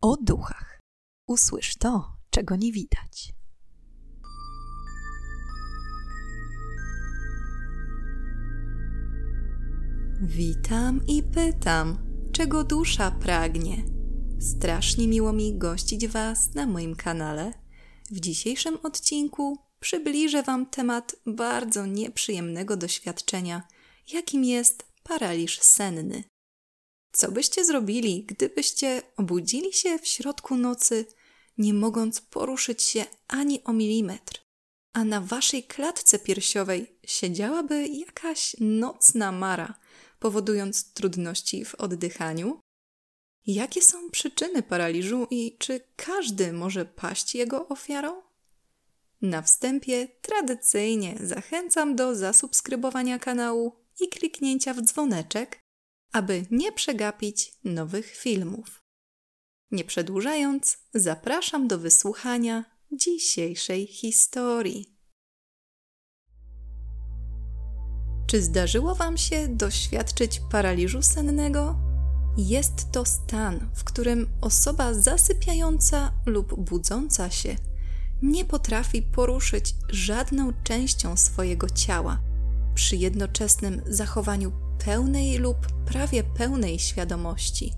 o duchach. Usłysz to, czego nie widać. Witam i pytam, czego dusza pragnie. Strasznie miło mi gościć Was na moim kanale. W dzisiejszym odcinku przybliżę Wam temat bardzo nieprzyjemnego doświadczenia, jakim jest paraliż senny. Co byście zrobili, gdybyście obudzili się w środku nocy, nie mogąc poruszyć się ani o milimetr, a na waszej klatce piersiowej siedziałaby jakaś nocna mara, powodując trudności w oddychaniu? Jakie są przyczyny paraliżu i czy każdy może paść jego ofiarą? Na wstępie tradycyjnie zachęcam do zasubskrybowania kanału i kliknięcia w dzwoneczek, aby nie przegapić nowych filmów. Nie przedłużając, zapraszam do wysłuchania dzisiejszej historii. Czy zdarzyło Wam się doświadczyć paraliżu sennego? Jest to stan, w którym osoba zasypiająca lub budząca się nie potrafi poruszyć żadną częścią swojego ciała przy jednoczesnym zachowaniu pełnej lub prawie pełnej świadomości.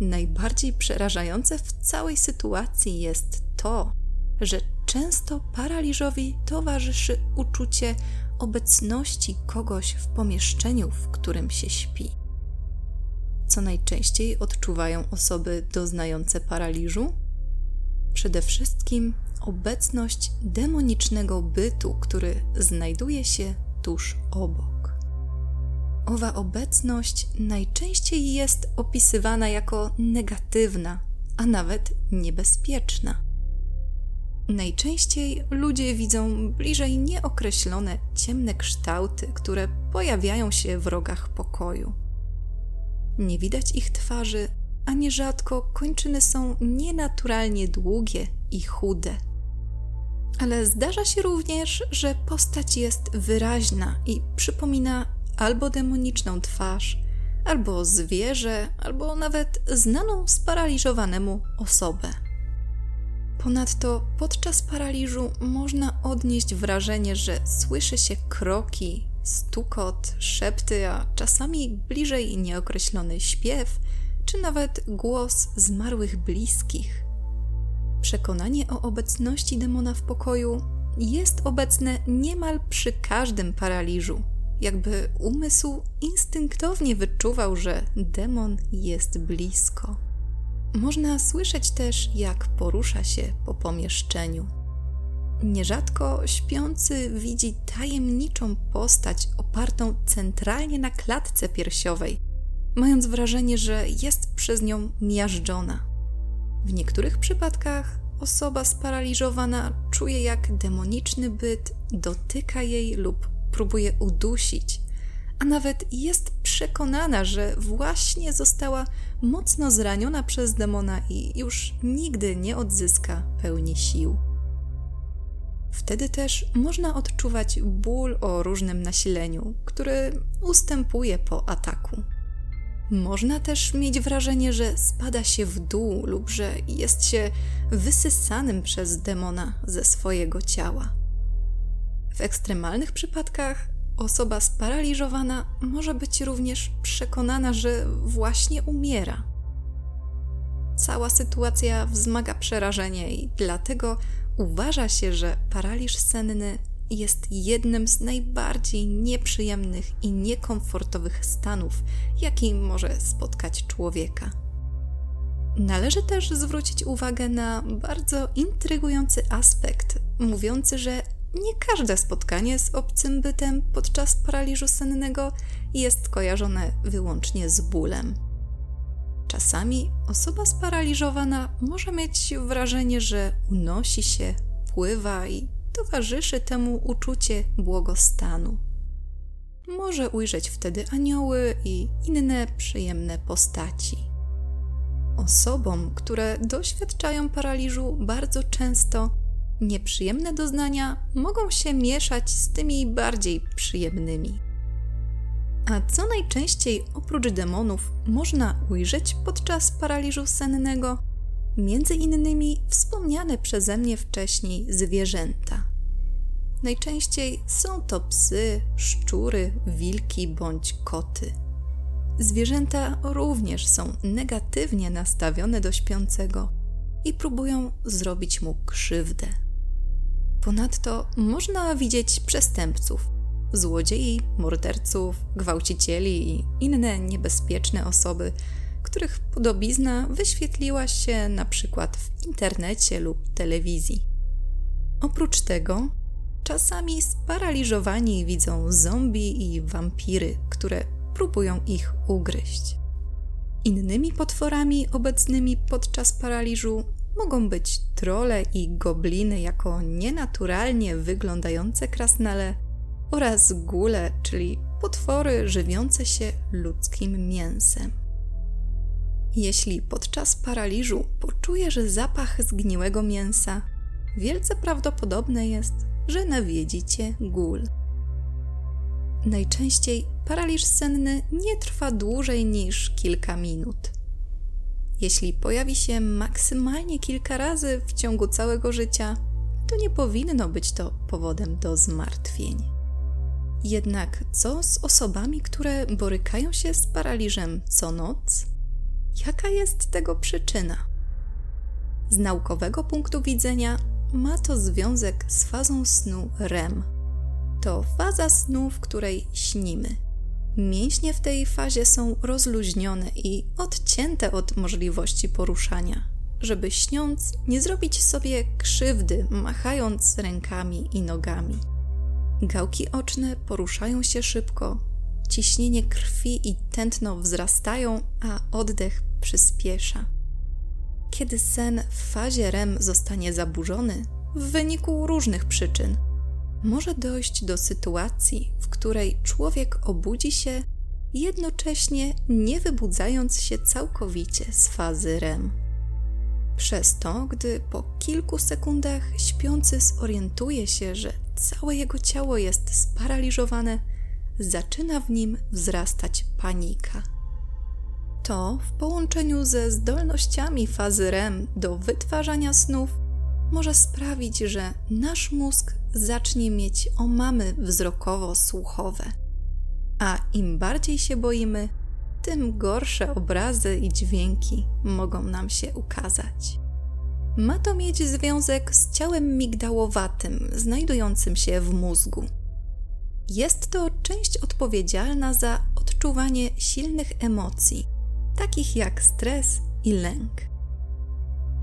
Najbardziej przerażające w całej sytuacji jest to, że często paraliżowi towarzyszy uczucie obecności kogoś w pomieszczeniu, w którym się śpi. Co najczęściej odczuwają osoby doznające paraliżu? Przede wszystkim obecność demonicznego bytu, który znajduje się tuż obok. Owa obecność najczęściej jest opisywana jako negatywna, a nawet niebezpieczna. Najczęściej ludzie widzą bliżej nieokreślone ciemne kształty, które pojawiają się w rogach pokoju. Nie widać ich twarzy, a nierzadko kończyny są nienaturalnie długie i chude. Ale zdarza się również, że postać jest wyraźna i przypomina albo demoniczną twarz, albo zwierzę, albo nawet znaną sparaliżowanemu osobę. Ponadto podczas paraliżu można odnieść wrażenie, że słyszy się kroki, stukot, szepty, a czasami bliżej nieokreślony śpiew, czy nawet głos zmarłych bliskich. Przekonanie o obecności demona w pokoju jest obecne niemal przy każdym paraliżu, jakby umysł instynktownie wyczuwał, że demon jest blisko. Można słyszeć też, jak porusza się po pomieszczeniu. Nierzadko śpiący widzi tajemniczą postać opartą centralnie na klatce piersiowej, mając wrażenie, że jest przez nią miażdżona. W niektórych przypadkach osoba sparaliżowana czuje, jak demoniczny byt dotyka jej lub próbuje udusić, a nawet jest przekonana, że właśnie została mocno zraniona przez demona i już nigdy nie odzyska pełni sił. Wtedy też można odczuwać ból o różnym nasileniu, który ustępuje po ataku. Można też mieć wrażenie, że spada się w dół lub że jest się wysysanym przez demona ze swojego ciała. W ekstremalnych przypadkach osoba sparaliżowana może być również przekonana, że właśnie umiera. Cała sytuacja wzmaga przerażenie i dlatego uważa się, że paraliż senny jest jednym z najbardziej nieprzyjemnych i niekomfortowych stanów, jaki może spotkać człowieka. Należy też zwrócić uwagę na bardzo intrygujący aspekt, mówiący, że nie każde spotkanie z obcym bytem podczas paraliżu sennego jest kojarzone wyłącznie z bólem. Czasami osoba sparaliżowana może mieć wrażenie, że unosi się, pływa i towarzyszy temu uczucie błogostanu. Może ujrzeć wtedy anioły i inne przyjemne postaci. Osobom, które doświadczają paraliżu, bardzo często Nieprzyjemne doznania mogą się mieszać z tymi bardziej przyjemnymi. A co najczęściej oprócz demonów można ujrzeć podczas paraliżu sennego? między innymi wspomniane przeze mnie wcześniej zwierzęta. Najczęściej są to psy, szczury, wilki bądź koty. Zwierzęta również są negatywnie nastawione do śpiącego i próbują zrobić mu krzywdę. Ponadto można widzieć przestępców, złodziei, morderców, gwałcicieli i inne niebezpieczne osoby, których podobizna wyświetliła się na przykład w internecie lub telewizji. Oprócz tego, czasami sparaliżowani widzą zombie i wampiry, które próbują ich ugryźć. Innymi potworami obecnymi podczas paraliżu mogą być trole i gobliny jako nienaturalnie wyglądające krasnale oraz gule, czyli potwory żywiące się ludzkim mięsem. Jeśli podczas paraliżu poczujesz zapach zgniłego mięsa, wielce prawdopodobne jest, że nawiedzi cię gól. Najczęściej paraliż senny nie trwa dłużej niż kilka minut. Jeśli pojawi się maksymalnie kilka razy w ciągu całego życia, to nie powinno być to powodem do zmartwień. Jednak co z osobami, które borykają się z paraliżem co noc? Jaka jest tego przyczyna? Z naukowego punktu widzenia ma to związek z fazą snu REM. To faza snu, w której śnimy. Mięśnie w tej fazie są rozluźnione i odcięte od możliwości poruszania, żeby śniąc nie zrobić sobie krzywdy, machając rękami i nogami. Gałki oczne poruszają się szybko, ciśnienie krwi i tętno wzrastają, a oddech przyspiesza. Kiedy sen w fazie REM zostanie zaburzony w wyniku różnych przyczyn, może dojść do sytuacji, w której człowiek obudzi się, jednocześnie nie wybudzając się całkowicie z fazy REM. Przez to, gdy po kilku sekundach śpiący zorientuje się, że całe jego ciało jest sparaliżowane, zaczyna w nim wzrastać panika. To w połączeniu ze zdolnościami fazy REM do wytwarzania snów może sprawić, że nasz mózg zacznie mieć omamy wzrokowo-słuchowe. A im bardziej się boimy, tym gorsze obrazy i dźwięki mogą nam się ukazać. Ma to mieć związek z ciałem migdałowatym, znajdującym się w mózgu. Jest to część odpowiedzialna za odczuwanie silnych emocji, takich jak stres i lęk.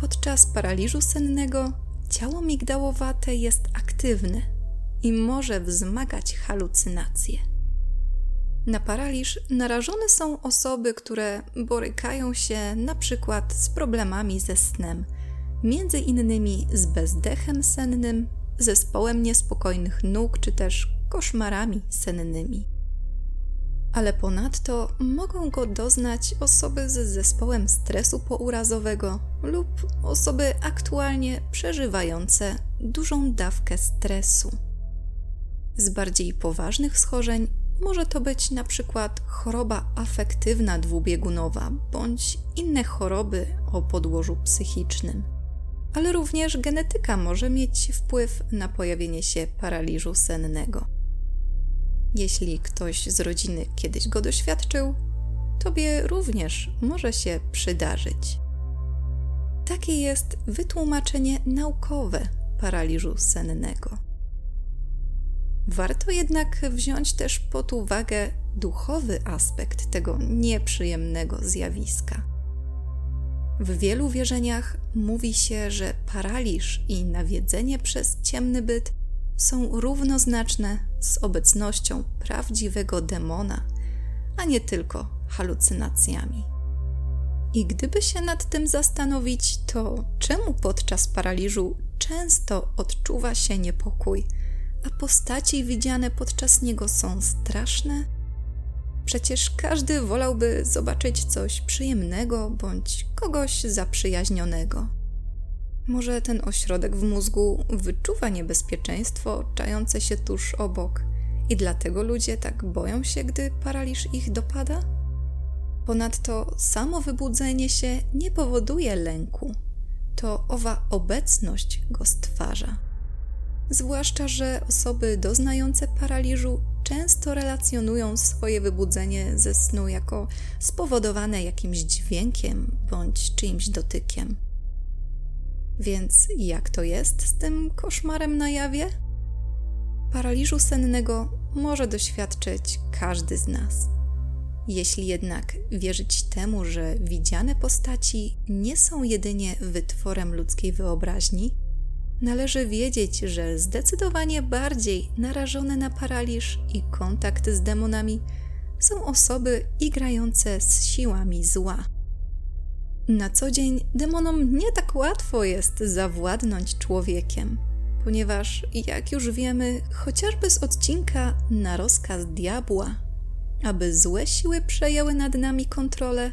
Podczas paraliżu sennego ciało migdałowate jest aktywne i może wzmagać halucynacje. Na paraliż narażone są osoby, które borykają się na przykład z problemami ze snem, między innymi z bezdechem sennym, zespołem niespokojnych nóg czy też koszmarami sennymi. Ale ponadto mogą go doznać osoby z zespołem stresu pourazowego lub osoby aktualnie przeżywające dużą dawkę stresu. Z bardziej poważnych schorzeń może to być na przykład choroba afektywna dwubiegunowa bądź inne choroby o podłożu psychicznym. Ale również genetyka może mieć wpływ na pojawienie się paraliżu sennego. Jeśli ktoś z rodziny kiedyś go doświadczył, tobie również może się przydarzyć. Takie jest wytłumaczenie naukowe paraliżu sennego. Warto jednak wziąć też pod uwagę duchowy aspekt tego nieprzyjemnego zjawiska. W wielu wierzeniach mówi się, że paraliż i nawiedzenie przez ciemny byt są równoznaczne z obecnością prawdziwego demona, a nie tylko halucynacjami. I gdyby się nad tym zastanowić, to czemu podczas paraliżu często odczuwa się niepokój, a postaci widziane podczas niego są straszne? Przecież każdy wolałby zobaczyć coś przyjemnego bądź kogoś zaprzyjaźnionego. Może ten ośrodek w mózgu wyczuwa niebezpieczeństwo czające się tuż obok i dlatego ludzie tak boją się, gdy paraliż ich dopada? Ponadto samo wybudzenie się nie powoduje lęku. to owa obecność go stwarza. Zwłaszcza, że osoby doznające paraliżu często relacjonują swoje wybudzenie ze snu jako spowodowane jakimś dźwiękiem bądź czyimś dotykiem. Więc jak to jest z tym koszmarem na jawie? Paraliżu sennego może doświadczyć każdy z nas. Jeśli jednak wierzyć temu, że widziane postaci nie są jedynie wytworem ludzkiej wyobraźni, należy wiedzieć, że zdecydowanie bardziej narażone na paraliż i kontakt z demonami są osoby igrające z siłami zła. Na co dzień demonom nie tak łatwo jest zawładnąć człowiekiem, ponieważ, jak już wiemy, chociażby z odcinka na rozkaz diabła, aby złe siły przejęły nad nami kontrolę,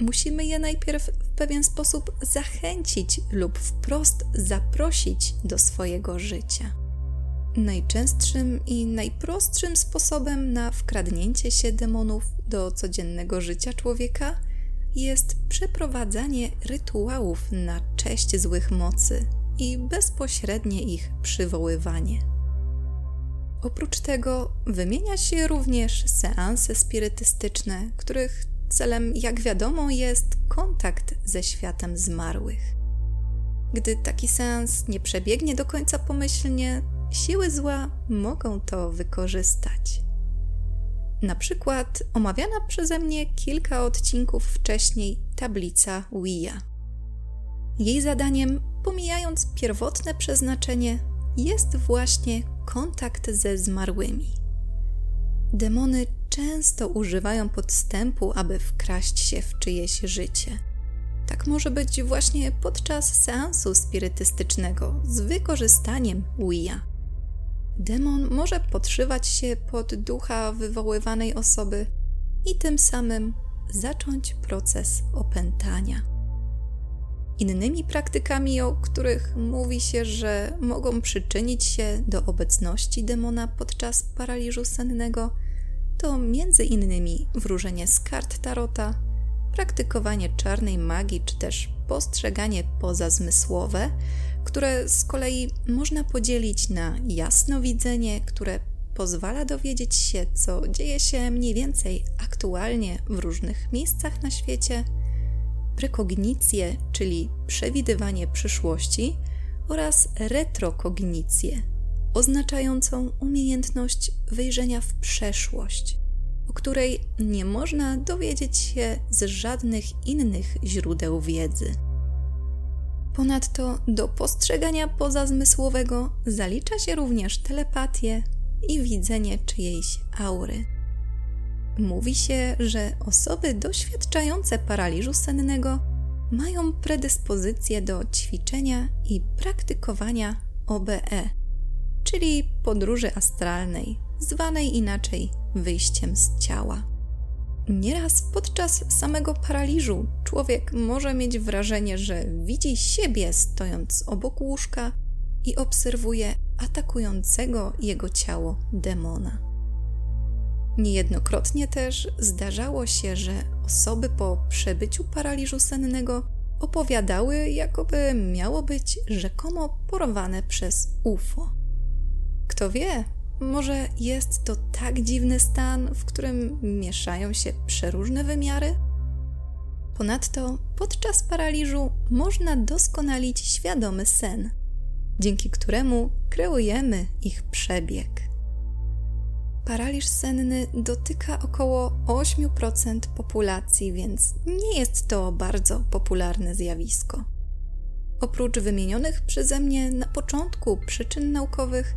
musimy je najpierw w pewien sposób zachęcić lub wprost zaprosić do swojego życia. Najczęstszym i najprostszym sposobem na wkradnięcie się demonów do codziennego życia człowieka jest przeprowadzanie rytuałów na cześć złych mocy i bezpośrednie ich przywoływanie. Oprócz tego wymienia się również seanse spirytystyczne, których celem, jak wiadomo, jest kontakt ze światem zmarłych. Gdy taki seans nie przebiegnie do końca pomyślnie, siły zła mogą to wykorzystać. Na przykład omawiana przeze mnie kilka odcinków wcześniej tablica Wia. Jej zadaniem, pomijając pierwotne przeznaczenie, jest właśnie kontakt ze zmarłymi. Demony często używają podstępu, aby wkraść się w czyjeś życie. Tak może być właśnie podczas seansu spirytystycznego z wykorzystaniem Wia. Demon może podszywać się pod ducha wywoływanej osoby i tym samym zacząć proces opętania. Innymi praktykami, o których mówi się, że mogą przyczynić się do obecności demona podczas paraliżu sennego, to między innymi wróżenie z kart tarota, praktykowanie czarnej magii czy też postrzeganie pozazmysłowe, które z kolei można podzielić na jasnowidzenie, które pozwala dowiedzieć się, co dzieje się mniej więcej aktualnie w różnych miejscach na świecie, prekognicję, czyli przewidywanie przyszłości, oraz retrokognicję, oznaczającą umiejętność wyjrzenia w przeszłość, o której nie można dowiedzieć się z żadnych innych źródeł wiedzy. Ponadto do postrzegania pozazmysłowego zalicza się również telepatię i widzenie czyjejś aury. Mówi się, że osoby doświadczające paraliżu sennego mają predyspozycję do ćwiczenia i praktykowania OBE, czyli podróży astralnej, zwanej inaczej wyjściem z ciała. Nieraz podczas samego paraliżu człowiek może mieć wrażenie, że widzi siebie stojąc obok łóżka i obserwuje atakującego jego ciało demona. Niejednokrotnie też zdarzało się, że osoby po przebyciu paraliżu sennego opowiadały, jakoby miało być rzekomo porwane przez UFO. Kto wie, może jest to tak dziwny stan, w którym mieszają się przeróżne wymiary? Ponadto podczas paraliżu można doskonalić świadomy sen, dzięki któremu kreujemy ich przebieg. Paraliż senny dotyka około 8% populacji, więc nie jest to bardzo popularne zjawisko. Oprócz wymienionych przeze mnie na początku przyczyn naukowych,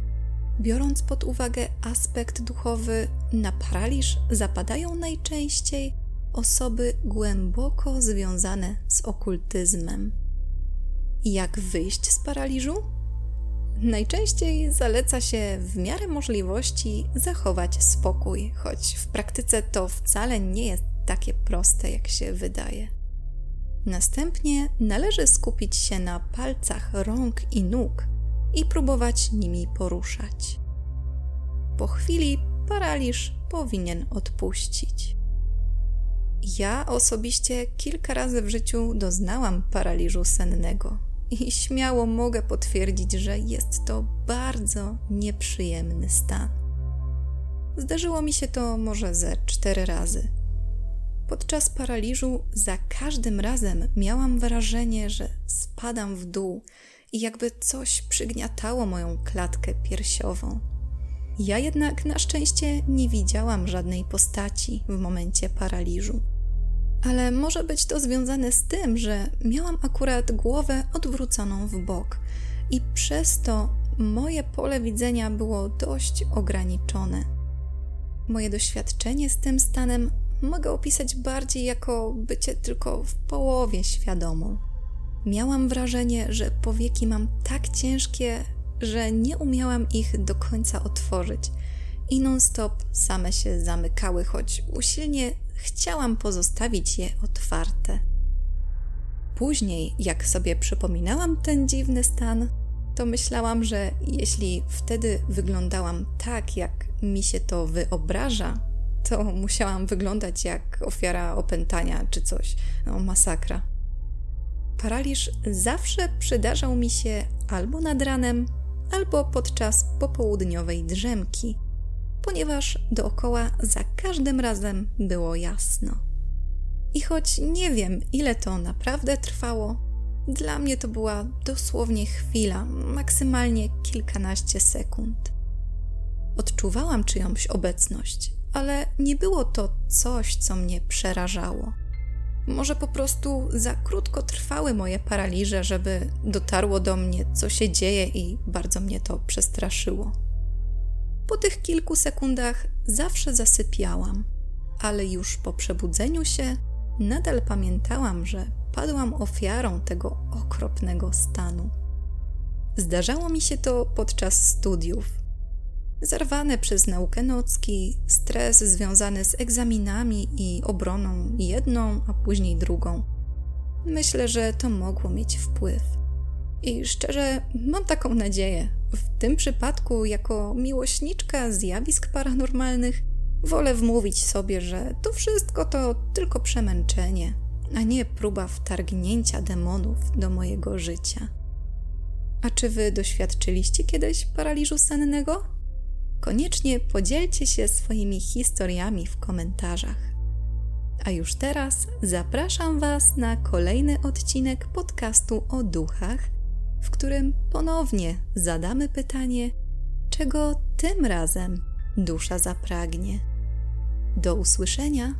biorąc pod uwagę aspekt duchowy, na paraliż zapadają najczęściej osoby głęboko związane z okultyzmem. Jak wyjść z paraliżu? Najczęściej zaleca się w miarę możliwości zachować spokój, choć w praktyce to wcale nie jest takie proste, jak się wydaje. Następnie należy skupić się na palcach rąk i nóg i próbować nimi poruszać. Po chwili paraliż powinien odpuścić. Ja osobiście kilka razy w życiu doznałam paraliżu sennego i śmiało mogę potwierdzić, że jest to bardzo nieprzyjemny stan. Zdarzyło mi się to może ze cztery razy. Podczas paraliżu za każdym razem miałam wrażenie, że spadam w dół i jakby coś przygniatało moją klatkę piersiową. Ja jednak na szczęście nie widziałam żadnej postaci w momencie paraliżu. Ale może być to związane z tym, że miałam akurat głowę odwróconą w bok i przez to moje pole widzenia było dość ograniczone. Moje doświadczenie z tym stanem mogę opisać bardziej jako bycie tylko w połowie świadomą. Miałam wrażenie, że powieki mam tak ciężkie, że nie umiałam ich do końca otworzyć i non-stop same się zamykały, choć usilnie chciałam pozostawić je otwarte. Później, jak sobie przypominałam ten dziwny stan, to myślałam, że jeśli wtedy wyglądałam tak, jak mi się to wyobraża, to musiałam wyglądać jak ofiara opętania czy coś. No, masakra. Paraliż zawsze przydarzał mi się albo nad ranem, albo podczas popołudniowej drzemki, ponieważ dookoła za każdym razem było jasno. I choć nie wiem, ile to naprawdę trwało, dla mnie to była dosłownie chwila, maksymalnie kilkanaście sekund. Odczuwałam czyjąś obecność, ale nie było to coś, co mnie przerażało. Może po prostu za krótko trwały moje paraliże, żeby dotarło do mnie, co się dzieje, i bardzo mnie to przestraszyło. Po tych kilku sekundach zawsze zasypiałam, ale już po przebudzeniu się nadal pamiętałam, że padłam ofiarą tego okropnego stanu. Zdarzało mi się to podczas studiów, Zarwane przez naukę nocki, stres związany z egzaminami i obroną jedną, a później drugą. Myślę, że to mogło mieć wpływ. I szczerze, mam taką nadzieję. W tym przypadku, jako miłośniczka zjawisk paranormalnych, wolę wmówić sobie, że to wszystko to tylko przemęczenie, a nie próba wtargnięcia demonów do mojego życia. A czy wy doświadczyliście kiedyś paraliżu sennego? Koniecznie podzielcie się swoimi historiami w komentarzach. A już teraz zapraszam Was na kolejny odcinek podcastu o duchach, w którym ponownie zadamy pytanie, czego tym razem dusza zapragnie. Do usłyszenia